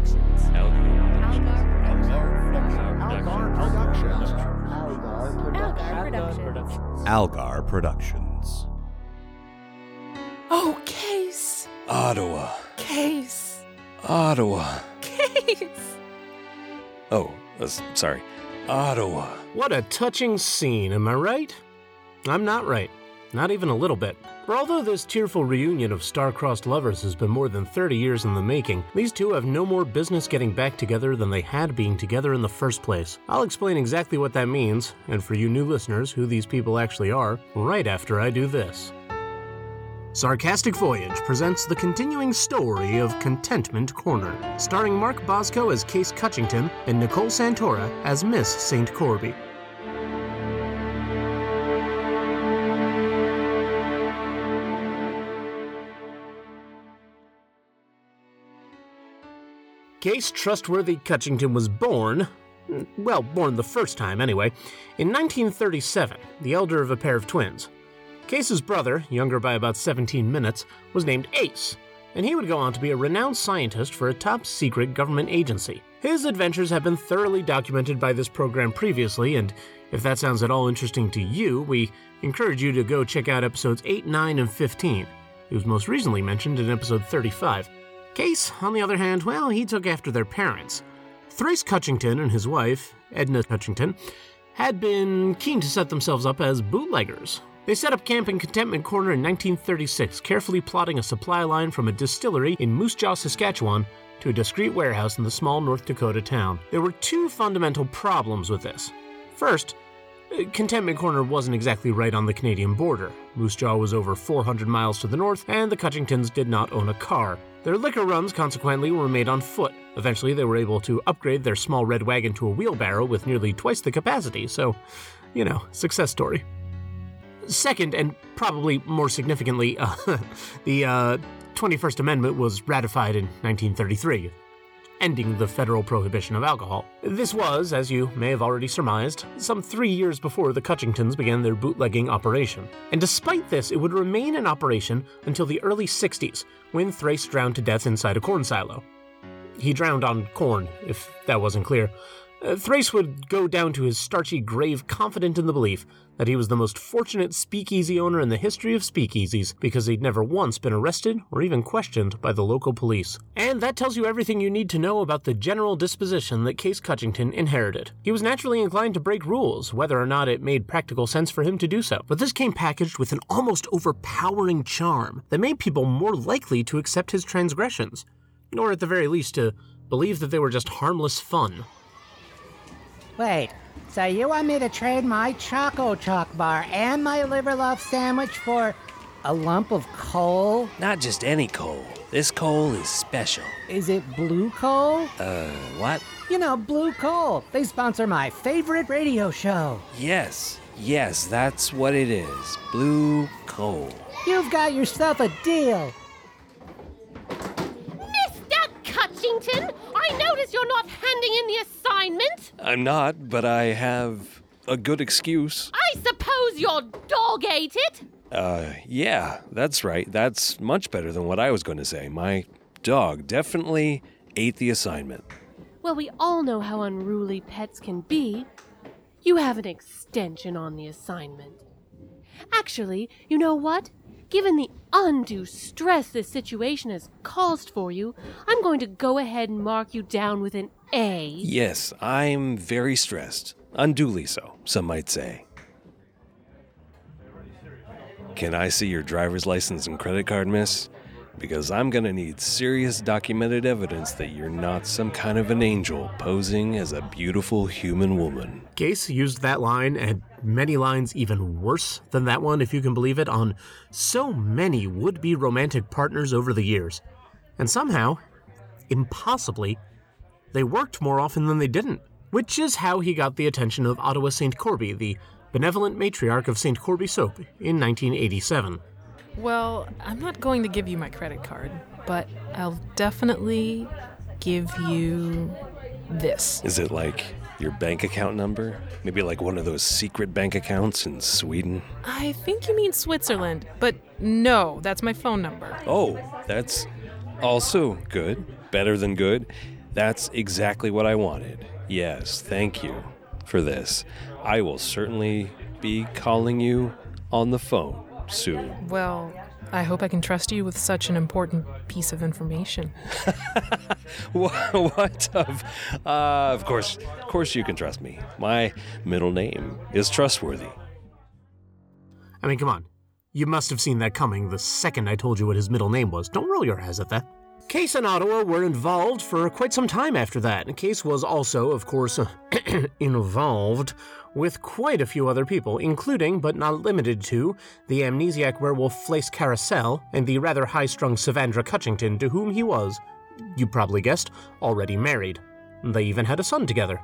Productions. Algar Productions. Algar Productions. Algar Productions. Oh, Case! Ottawa. Case! Ottawa. Case! Oh, uh, sorry. Ottawa. What a touching scene, am I right? I'm not right. Not even a little bit. For although this tearful reunion of star-crossed lovers has been more than 30 years in the making, these two have no more business getting back together than they had being together in the first place. I'll explain exactly what that means, and for you new listeners, who these people actually are, right after I do this. Sarcastic Voyage presents the continuing story of Contentment Corner, starring Mark Bosco as Case Cutchington and Nicole Santora as Miss St. Corby. Case Trustworthy Cutchington was born, well, born the first time anyway, in 1937, the elder of a pair of twins. Case's brother, younger by about 17 minutes, was named Ace, and he would go on to be a renowned scientist for a top secret government agency. His adventures have been thoroughly documented by this program previously, and if that sounds at all interesting to you, we encourage you to go check out episodes 8, 9, and 15. He was most recently mentioned in episode 35. Case, on the other hand, well, he took after their parents. Thrace Cutchington and his wife, Edna Cutchington, had been keen to set themselves up as bootleggers. They set up camp in Contentment Corner in 1936, carefully plotting a supply line from a distillery in Moose Jaw, Saskatchewan, to a discreet warehouse in the small North Dakota town. There were two fundamental problems with this. First, uh, Contentment Corner wasn't exactly right on the Canadian border. Moose Jaw was over 400 miles to the north, and the Cutchingtons did not own a car. Their liquor runs, consequently, were made on foot. Eventually, they were able to upgrade their small red wagon to a wheelbarrow with nearly twice the capacity, so, you know, success story. Second, and probably more significantly, uh, the uh, 21st Amendment was ratified in 1933, ending the federal prohibition of alcohol. This was, as you may have already surmised, some three years before the Cutchingtons began their bootlegging operation. And despite this, it would remain in operation until the early 60s, when Thrace drowned to death inside a corn silo. He drowned on corn, if that wasn't clear. Uh, Thrace would go down to his starchy grave confident in the belief that he was the most fortunate speakeasy owner in the history of speakeasies because he'd never once been arrested or even questioned by the local police. And that tells you everything you need to know about the general disposition that Case Cutchington inherited. He was naturally inclined to break rules, whether or not it made practical sense for him to do so. But this came packaged with an almost overpowering charm that made people more likely to accept his transgressions, or at the very least to believe that they were just harmless fun. Wait, so you want me to trade my Choco Chalk bar and my liver loaf sandwich for a lump of coal? Not just any coal. This coal is special. Is it blue coal? Uh, what? You know, blue coal. They sponsor my favorite radio show. Yes, yes, that's what it is. Blue coal. You've got yourself a deal. Mr. Cutchington, I notice you're not handing in the assignment. I'm not, but I have a good excuse. I suppose your dog ate it. Uh, yeah, that's right. That's much better than what I was going to say. My dog definitely ate the assignment. Well, we all know how unruly pets can be. You have an extension on the assignment. Actually, you know what? Given the undue stress this situation has caused for you, I'm going to go ahead and mark you down with an A. Yes, I'm very stressed. Unduly so, some might say. Can I see your driver's license and credit card, miss? Because I'm gonna need serious documented evidence that you're not some kind of an angel posing as a beautiful human woman. Case used that line and many lines even worse than that one, if you can believe it, on so many would be romantic partners over the years. And somehow, impossibly, they worked more often than they didn't, which is how he got the attention of Ottawa St. Corby, the benevolent matriarch of St. Corby Soap, in 1987. Well, I'm not going to give you my credit card, but I'll definitely give you this. Is it like your bank account number? Maybe like one of those secret bank accounts in Sweden? I think you mean Switzerland, but no, that's my phone number. Oh, that's also good. Better than good. That's exactly what I wanted. Yes, thank you for this. I will certainly be calling you on the phone soon. Well, I hope I can trust you with such an important piece of information. what of? Uh, of course, of course, you can trust me. My middle name is trustworthy. I mean, come on. You must have seen that coming the second I told you what his middle name was. Don't roll your eyes at that. Case and Ottawa were involved for quite some time after that. Case was also, of course, involved with quite a few other people, including, but not limited to, the amnesiac werewolf Flace Carousel and the rather high strung Savandra Cutchington, to whom he was, you probably guessed, already married. They even had a son together.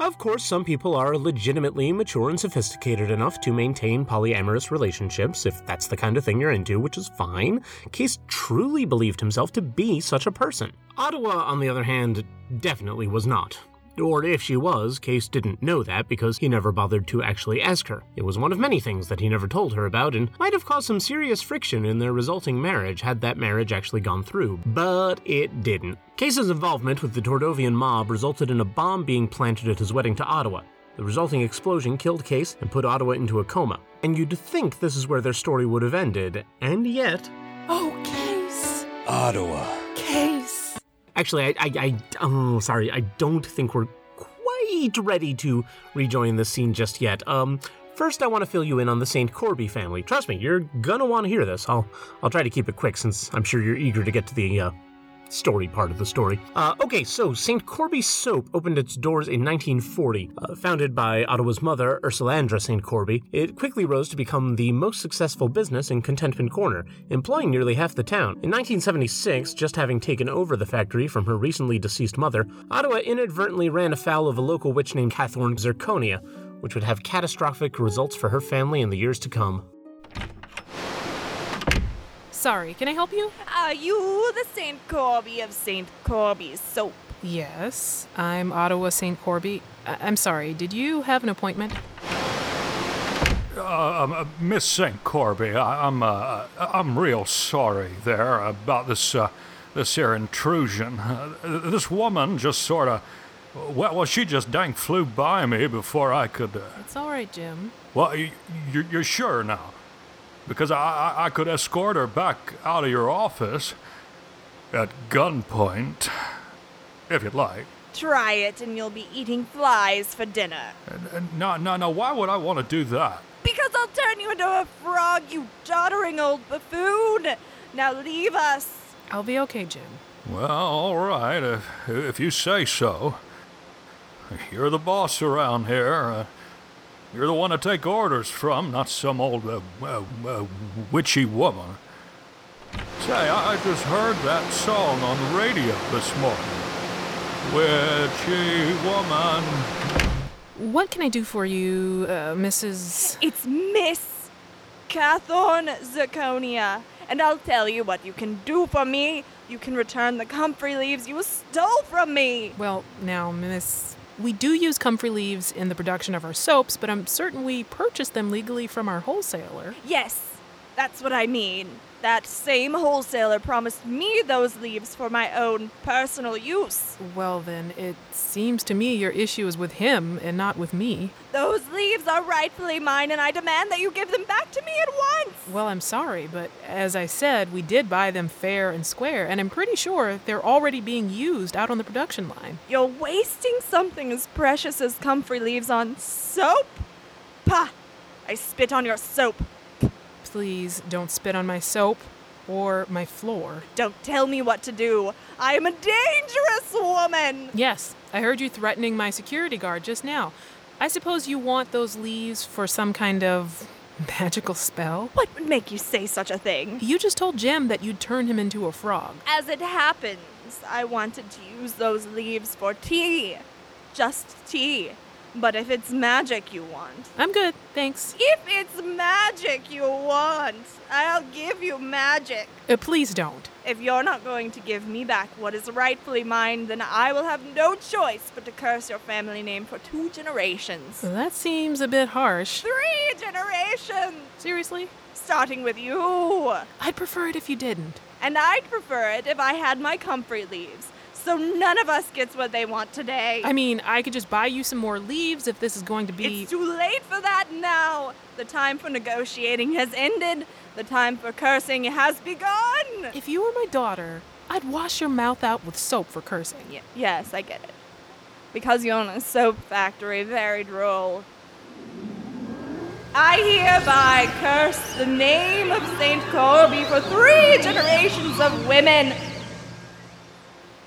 Of course, some people are legitimately mature and sophisticated enough to maintain polyamorous relationships, if that's the kind of thing you're into, which is fine. Case truly believed himself to be such a person. Ottawa, on the other hand, definitely was not. Or if she was, Case didn't know that because he never bothered to actually ask her. It was one of many things that he never told her about and might have caused some serious friction in their resulting marriage had that marriage actually gone through. But it didn't. Case's involvement with the Tordovian mob resulted in a bomb being planted at his wedding to Ottawa. The resulting explosion killed Case and put Ottawa into a coma. And you'd think this is where their story would have ended, and yet. Oh, Case! Ottawa. Actually, I, I, I, oh, sorry, I don't think we're quite ready to rejoin the scene just yet. Um, first, I want to fill you in on the Saint Corby family. Trust me, you're gonna want to hear this. I'll, I'll try to keep it quick since I'm sure you're eager to get to the uh, story part of the story. Uh, okay, so St. Corby Soap opened its doors in 1940. Uh, founded by Ottawa's mother, Ursulandra St. Corby, it quickly rose to become the most successful business in Contentment Corner, employing nearly half the town. In 1976, just having taken over the factory from her recently deceased mother, Ottawa inadvertently ran afoul of a local witch named Cathorn Zirconia, which would have catastrophic results for her family in the years to come. Sorry, can I help you? Are you the St. Corby of St. Corby's soap? Yes, I'm Ottawa St. Corby. I- I'm sorry, did you have an appointment? Uh, um, uh, Miss St. Corby, I, I'm uh, I'm real sorry there about this uh, this here intrusion. Uh, this woman just sort of well, well, she just dang flew by me before I could. Uh, It's all right, Jim. well, you, you're, you're sure now? Because I, I I could escort her back out of your office at gunpoint, if you'd like. Try it and you'll be eating flies for dinner. Uh, No, no, no. Why would I want to do that? Because I'll turn you into a frog, you doddering old buffoon! Now leave us! I'll be okay, Jim. Well, all right, if, if you say so. You're the boss around here. Uh, you're the one to take orders from, not some old uh, uh, uh, witchy woman. Say, I, I just heard that song on the radio this morning. Witchy woman. What can I do for you, uh, Mrs. It's Miss Cathorn Zirconia. And I'll tell you what you can do for me. You can return the comfrey leaves you stole from me. Well, now, Miss. We do use comfrey leaves in the production of our soaps, but I'm certain we purchased them legally from our wholesaler. Yes, that's what I mean. That same wholesaler promised me those leaves for my own personal use. Well, then, it seems to me your issue is with him and not with me. Those leaves are rightfully mine, and I demand that you give them back to me at once. Well, I'm sorry, but as I said, we did buy them fair and square, and I'm pretty sure they're already being used out on the production line. You're wasting something as precious as comfrey leaves on soap? Pah! I spit on your soap. Please don't spit on my soap or my floor. Don't tell me what to do. I am a dangerous woman. Yes, I heard you threatening my security guard just now. I suppose you want those leaves for some kind of magical spell? What would make you say such a thing? You just told Jim that you'd turn him into a frog. As it happens, I wanted to use those leaves for tea. Just tea. But if it's magic you want, I'm good, thanks. if it's magic you want, I'll give you magic. Uh, please don't. If you're not going to give me back what is rightfully mine, then I will have no choice but to curse your family name for two generations. That seems a bit harsh. Three generations! Seriously? Starting with you. I'd prefer it if you didn't. And I'd prefer it if I had my comfrey leaves. So none of us gets what they want today. I mean, I could just buy you some more leaves if this is going to be. It's too late for that now. The time for negotiating has ended. The time for cursing has begun. If you were my daughter, I'd wash your mouth out with soap for cursing. Y- yes, I get it. Because you own a soap factory, very droll. I hereby curse the name of Saint Corby for three generations of women.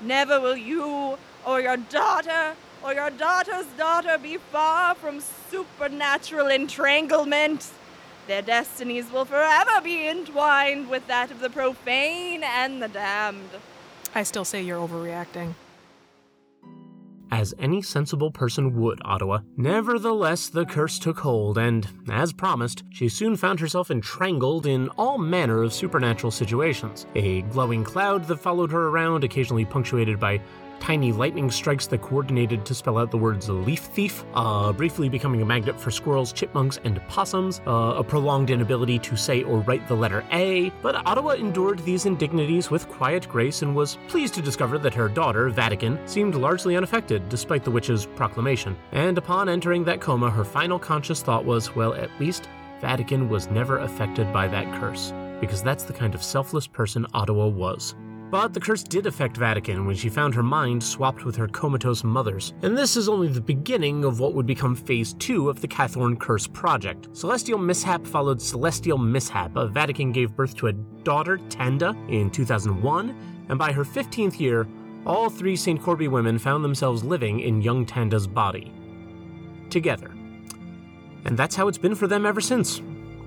Never will you or your daughter or your daughter's daughter be far from supernatural entranglement. Their destinies will forever be entwined with that of the profane and the damned. I still say you're overreacting. As any sensible person would, Ottawa. Nevertheless, the curse took hold, and, as promised, she soon found herself entrangled in all manner of supernatural situations. A glowing cloud that followed her around, occasionally punctuated by tiny lightning strikes that coordinated to spell out the words leaf thief, uh, briefly becoming a magnet for squirrels, chipmunks, and possums, uh, a prolonged inability to say or write the letter A. But Ottawa endured these indignities with quiet grace and was pleased to discover that her daughter, Vatican, seemed largely unaffected despite the witch's proclamation. And upon entering that coma, her final conscious thought was, well, at least Vatican was never affected by that curse, because that's the kind of selfless person Ottawa was. But the curse did affect Vatican when she found her mind swapped with her comatose mother's. And this is only the beginning of what would become phase two of the Cathorn Curse project. Celestial Mishap followed Celestial Mishap. Uh, Vatican gave birth to a daughter, Tenda, in 2001, and by her 15th year, all three St. Corby women found themselves living in young Tenda's body. Together. And that's how it's been for them ever since.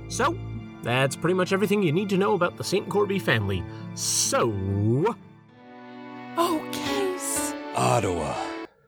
So, that's pretty much everything you need to know about the St. Corby family. So. Oh, Case! Ottawa.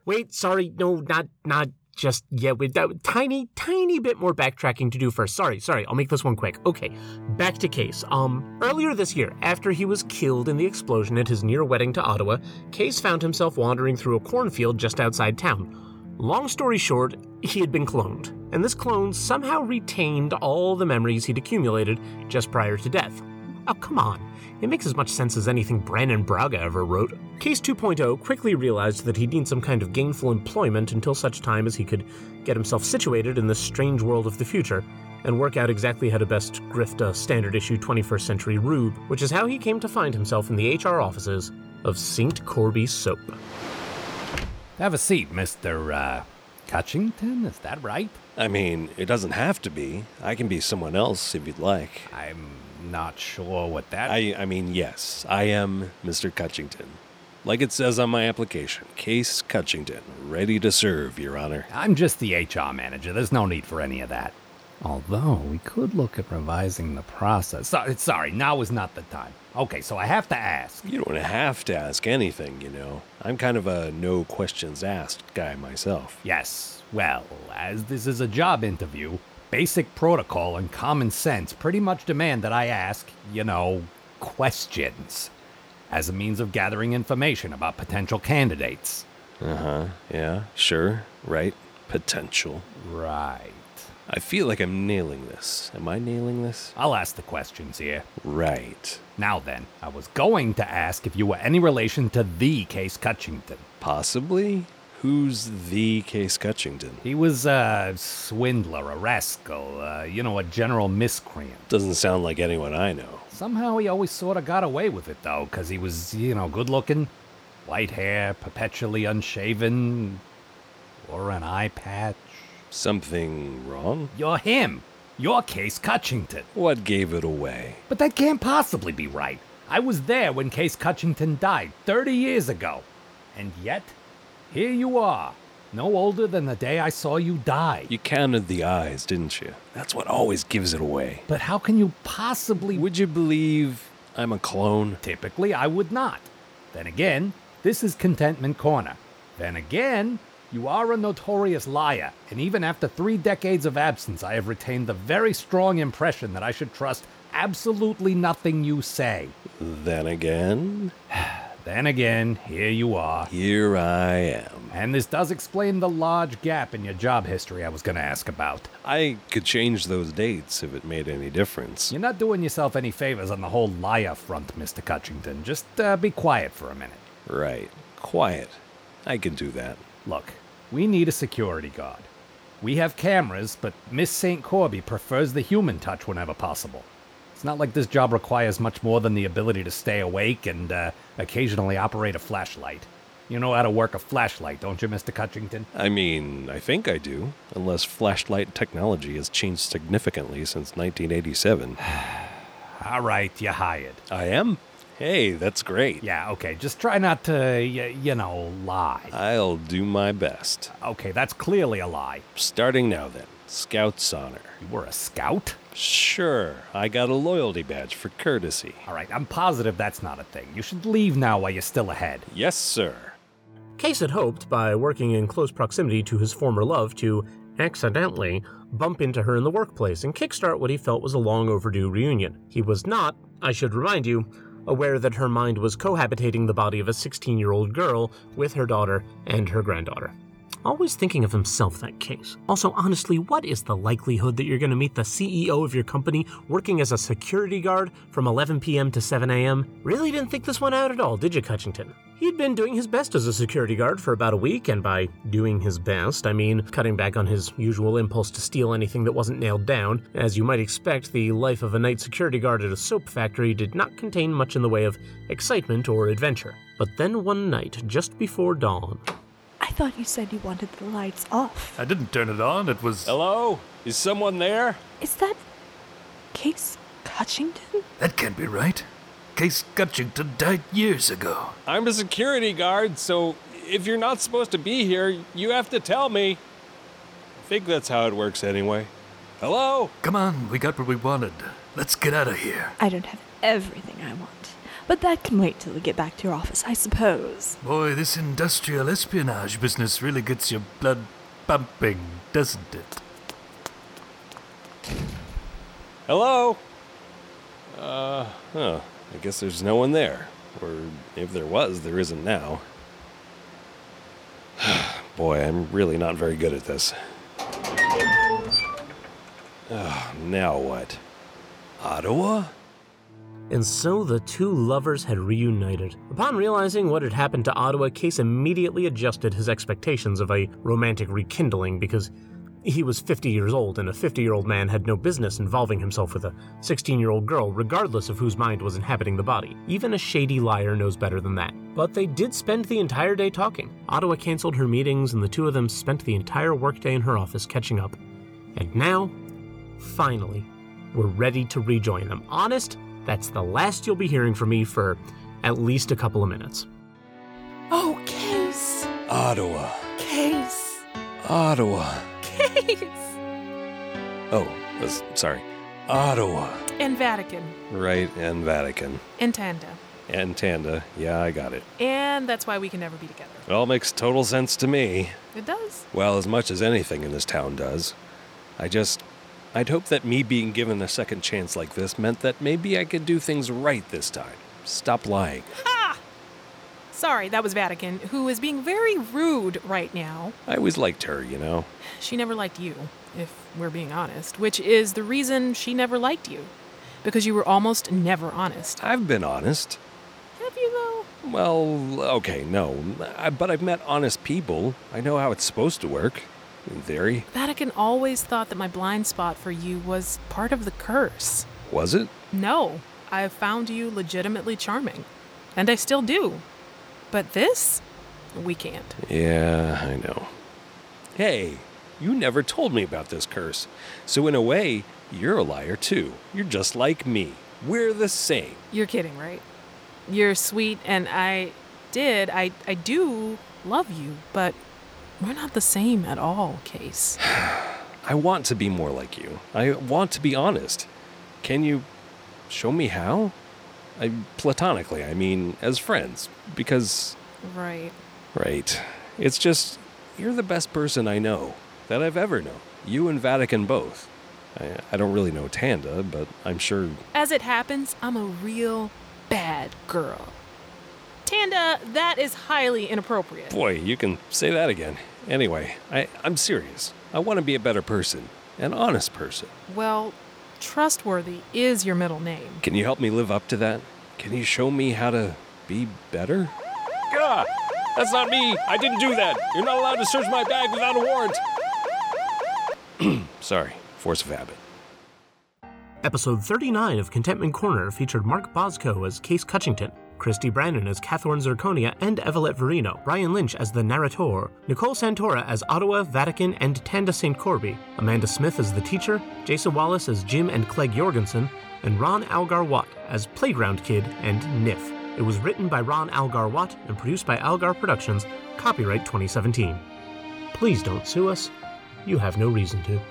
Wait, sorry, no, not not just yet. With that tiny, tiny bit more backtracking to do first. Sorry, sorry, I'll make this one quick. Okay, back to Case. Um, earlier this year, after he was killed in the explosion at his near wedding to Ottawa, Case found himself wandering through a cornfield just outside town. Long story short, he had been cloned, and this clone somehow retained all the memories he'd accumulated just prior to death. Oh, come on. It makes as much sense as anything Brannon Braga ever wrote. Case 2.0 quickly realized that he'd need some kind of gainful employment until such time as he could get himself situated in this strange world of the future and work out exactly how to best grift a standard issue 21st century rube, which is how he came to find himself in the HR offices of St. Corby Soap. Have a seat, Mr. Uh, Cutchington, is that right? I mean, it doesn't have to be. I can be someone else if you'd like. I'm not sure what that. I, I mean, yes, I am Mr. Cutchington. Like it says on my application, Case Cutchington, ready to serve, Your Honor. I'm just the HR manager. There's no need for any of that. Although we could look at revising the process. So, sorry, now is not the time. Okay, so I have to ask. You don't have to ask anything, you know. I'm kind of a no questions asked guy myself. Yes, well, as this is a job interview, basic protocol and common sense pretty much demand that I ask, you know, questions as a means of gathering information about potential candidates. Uh huh. Yeah, sure. Right. Potential. Right. I feel like I'm nailing this. Am I nailing this? I'll ask the questions here. Right. Now then, I was going to ask if you were any relation to the Case Cutchington. Possibly? Who's the Case Cutchington? He was a swindler, a rascal, uh, you know, a general miscreant. Doesn't sound like anyone I know. Somehow he always sort of got away with it, though, because he was, you know, good looking, white hair, perpetually unshaven, wore an eye patch. Something wrong? You're him. You're Case Cutchington. What gave it away? But that can't possibly be right. I was there when Case Cutchington died 30 years ago. And yet, here you are, no older than the day I saw you die. You counted the eyes, didn't you? That's what always gives it away. But how can you possibly. Would you believe I'm a clone? Typically, I would not. Then again, this is Contentment Corner. Then again, you are a notorious liar, and even after three decades of absence, I have retained the very strong impression that I should trust absolutely nothing you say. Then again, Then again, here you are. here I am. And this does explain the large gap in your job history I was going to ask about. I could change those dates if it made any difference. You're not doing yourself any favors on the whole liar front, Mr. Cutchington. Just uh, be quiet for a minute. Right. Quiet. I can do that. Look, we need a security guard. We have cameras, but Miss St. Corby prefers the human touch whenever possible. It's not like this job requires much more than the ability to stay awake and uh, occasionally operate a flashlight. You know how to work a flashlight, don't you, Mr. Cutchington? I mean, I think I do, unless flashlight technology has changed significantly since 1987. All right, you're hired. I am? Hey, that's great. Yeah, okay, just try not to, y- you know, lie. I'll do my best. Okay, that's clearly a lie. Starting now, then. Scout's honor. You were a scout? Sure, I got a loyalty badge for courtesy. All right, I'm positive that's not a thing. You should leave now while you're still ahead. Yes, sir. Case had hoped, by working in close proximity to his former love, to accidentally bump into her in the workplace and kickstart what he felt was a long overdue reunion. He was not, I should remind you, aware that her mind was cohabitating the body of a 16 year old girl with her daughter and her granddaughter. Always thinking of himself, that case. Also, honestly, what is the likelihood that you're going to meet the CEO of your company working as a security guard from 11 p.m. to 7 a.m.? Really didn't think this one out at all, did you, Cutchington? He'd been doing his best as a security guard for about a week, and by doing his best, I mean cutting back on his usual impulse to steal anything that wasn't nailed down. As you might expect, the life of a night security guard at a soap factory did not contain much in the way of excitement or adventure. But then one night, just before dawn, thought you said you wanted the lights off. I didn't turn it on. It was. Hello? Is someone there? Is that Case Cutchington? That can't be right. Case Cutchington died years ago. I'm a security guard, so if you're not supposed to be here, you have to tell me. I think that's how it works anyway. Hello? Come on, we got what we wanted. Let's get out of here. I don't have everything I want. But that can wait till we get back to your office, I suppose. Boy, this industrial espionage business really gets your blood pumping, doesn't it? Hello? Uh, huh. I guess there's no one there. Or if there was, there isn't now. Boy, I'm really not very good at this. Ugh, now what? Ottawa? And so the two lovers had reunited. Upon realizing what had happened to Ottawa, Case immediately adjusted his expectations of a romantic rekindling because he was 50 years old and a 50 year old man had no business involving himself with a 16 year old girl, regardless of whose mind was inhabiting the body. Even a shady liar knows better than that. But they did spend the entire day talking. Ottawa canceled her meetings, and the two of them spent the entire workday in her office catching up. And now, finally, we're ready to rejoin them. Honest, that's the last you'll be hearing from me for at least a couple of minutes. Oh, Case! Ottawa. Case! Ottawa. Case! Oh, uh, sorry. Ottawa. And Vatican. Right, and Vatican. And Tanda. And Tanda. Yeah, I got it. And that's why we can never be together. It all makes total sense to me. It does. Well, as much as anything in this town does. I just. I'd hope that me being given a second chance like this meant that maybe I could do things right this time. Stop lying. Ha! Sorry, that was Vatican, who is being very rude right now. I always liked her, you know. She never liked you, if we're being honest, which is the reason she never liked you. Because you were almost never honest. I've been honest. Have you, though? Well, okay, no. I, but I've met honest people. I know how it's supposed to work, in theory. Vatican always thought that my blind spot for you was part of the curse. Was it? No, I have found you legitimately charming. And I still do. But this? We can't. Yeah, I know. Hey, you never told me about this curse. So, in a way, you're a liar too. You're just like me. We're the same. You're kidding, right? You're sweet, and I did, I, I do love you, but we're not the same at all, Case. I want to be more like you. I want to be honest. Can you show me how? I, platonically, I mean, as friends. Because, Right. right, it's just, you're the best person I know, that I've ever known. You and Vatican both. I, I don't really know Tanda, but I'm sure. As it happens, I'm a real bad girl. Tanda, that is highly inappropriate. Boy, you can say that again. Anyway, I, I'm serious. I want to be a better person, an honest person. Well, trustworthy is your middle name. Can you help me live up to that? Can you show me how to be better? Ah! That's not me! I didn't do that! You're not allowed to search my bag without a warrant! Sorry, force of habit. Episode 39 of Contentment Corner featured Mark Bosco as Case Cutchington, Christy Brandon as Catherine Zirconia and Evelette Verino, Brian Lynch as the narrator, Nicole Santora as Ottawa, Vatican, and Tanda St. Corby, Amanda Smith as the teacher, Jason Wallace as Jim and Clegg Jorgensen, and Ron Algar Watt as Playground Kid and Niff. It was written by Ron Algar Watt and produced by Algar Productions, copyright 2017. Please don't sue us. You have no reason to.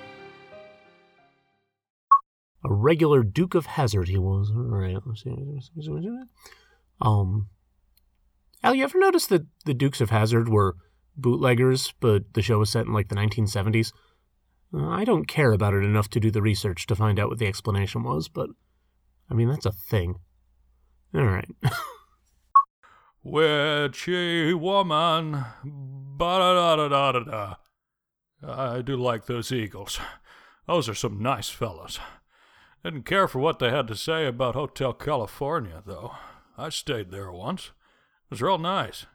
A regular Duke of Hazzard he was. All right, let's see. Um, Al, you ever notice that the Dukes of Hazzard were bootleggers, but the show was set in like the 1970s? Uh, I don't care about it enough to do the research to find out what the explanation was, but I mean, that's a thing. All right. Witchy woman. Ba da da da da da. I do like those Eagles. Those are some nice fellows. Didn't care for what they had to say about Hotel California, though. I stayed there once. It was real nice.